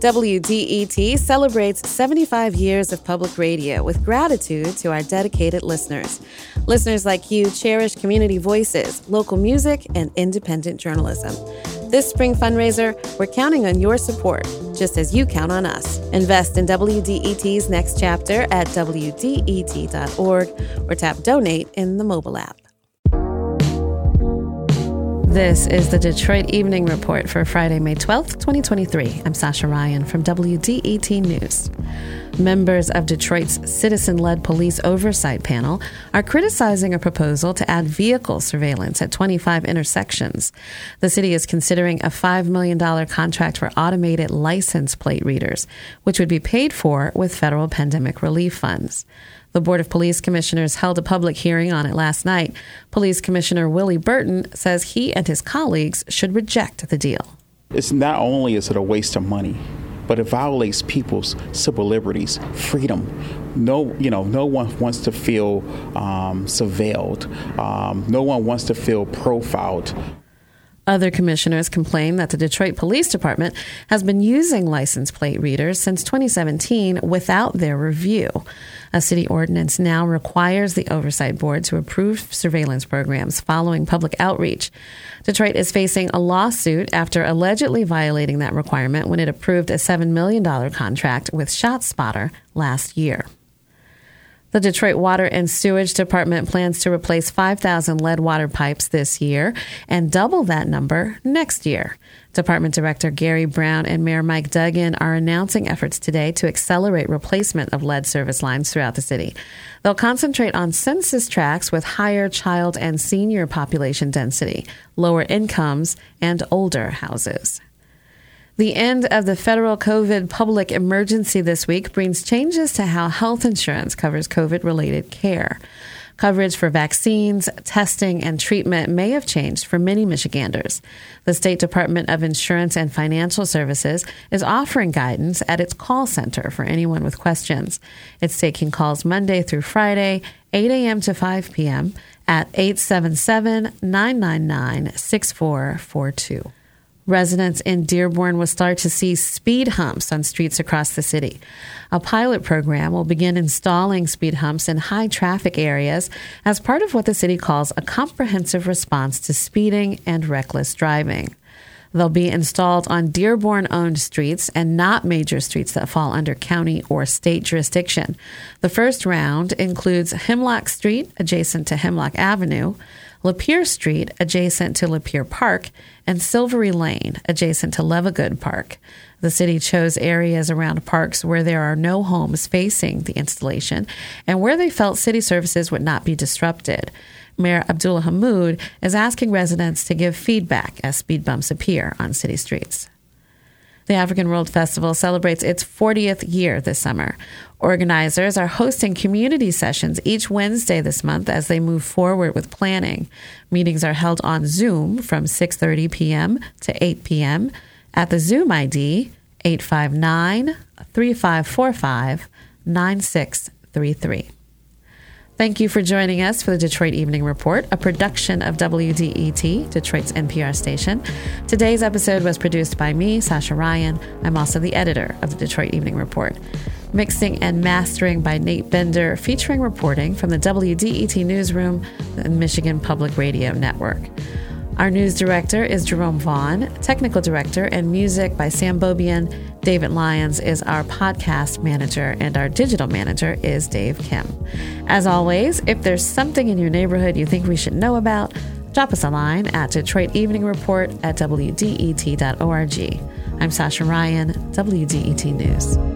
WDET celebrates 75 years of public radio with gratitude to our dedicated listeners. Listeners like you cherish community voices, local music, and independent journalism. This spring fundraiser, we're counting on your support, just as you count on us. Invest in WDET's next chapter at WDET.org or tap donate in the mobile app. This is the Detroit Evening Report for Friday, May 12th, 2023. I'm Sascha Raiyn from WDET News. Members of Detroit's citizen led police oversight panel are criticizing a proposal to add vehicle surveillance at 25 intersections. The city is considering a $5 million contract for automated license plate readers, which would be paid for with federal pandemic relief funds. The Board of Police Commissioners held a public hearing on it last night. Police Commissioner Willie Burton says he and his colleagues should reject the deal. It's not only is it a waste of money, but it violates people's civil liberties, freedom. No, you know, no one wants to feel um, surveilled. Um, no one wants to feel profiled. Other commissioners complain that the Detroit Police Department has been using license plate readers since 2017 without their review. A city ordinance now requires the Oversight Board to approve surveillance programs following public outreach. Detroit is facing a lawsuit after allegedly violating that requirement when it approved a $7 million contract with ShotSpotter last year. The Detroit Water and Sewage Department plans to replace 5,000 lead water pipes this year and double that number next year. Department Director Gary Brown and Mayor Mike Duggan are announcing efforts today to accelerate replacement of lead service lines throughout the city. They'll concentrate on census tracts with higher child and senior population density, lower incomes, and older houses. The end of the federal COVID public emergency this week brings changes to how health insurance covers COVID related care. Coverage for vaccines, testing, and treatment may have changed for many Michiganders. The State Department of Insurance and Financial Services is offering guidance at its call center for anyone with questions. It's taking calls Monday through Friday, 8 a.m. to 5 p.m. at 877 999 6442. Residents in Dearborn will start to see speed humps on streets across the city. A pilot program will begin installing speed humps in high traffic areas as part of what the city calls a comprehensive response to speeding and reckless driving. They'll be installed on Dearborn owned streets and not major streets that fall under county or state jurisdiction. The first round includes Hemlock Street, adjacent to Hemlock Avenue, Lapeer Street, adjacent to Lapeer Park, and Silvery Lane, adjacent to Levagood Park. The city chose areas around parks where there are no homes facing the installation and where they felt city services would not be disrupted. Mayor Abdullah Hammoud is asking residents to give feedback as speed bumps appear on city streets. The African World Festival celebrates its 40th year this summer. Organizers are hosting community sessions each Wednesday this month as they move forward with planning. Meetings are held on Zoom from 6:30 p.m. to 8 p.m. at the Zoom ID 859 3545 9633. Thank you for joining us for the Detroit Evening Report, a production of WDET, Detroit's NPR station. Today's episode was produced by me, Sascha Raiyn. I'm also the editor of the Detroit Evening Report. Mixing and mastering by Nate Bender, featuring reporting from the WDET newsroom and Michigan Public Radio Network. Our news director is Jerome Vaughn, technical director and music by Sam Bobian. David Lyons is our podcast manager, and our digital manager is Dave Kim. As always, if there's something in your neighborhood you think we should know about, drop us a line at Detroit Evening Report at WDET.org. I'm Sascha Raiyn, WDET News.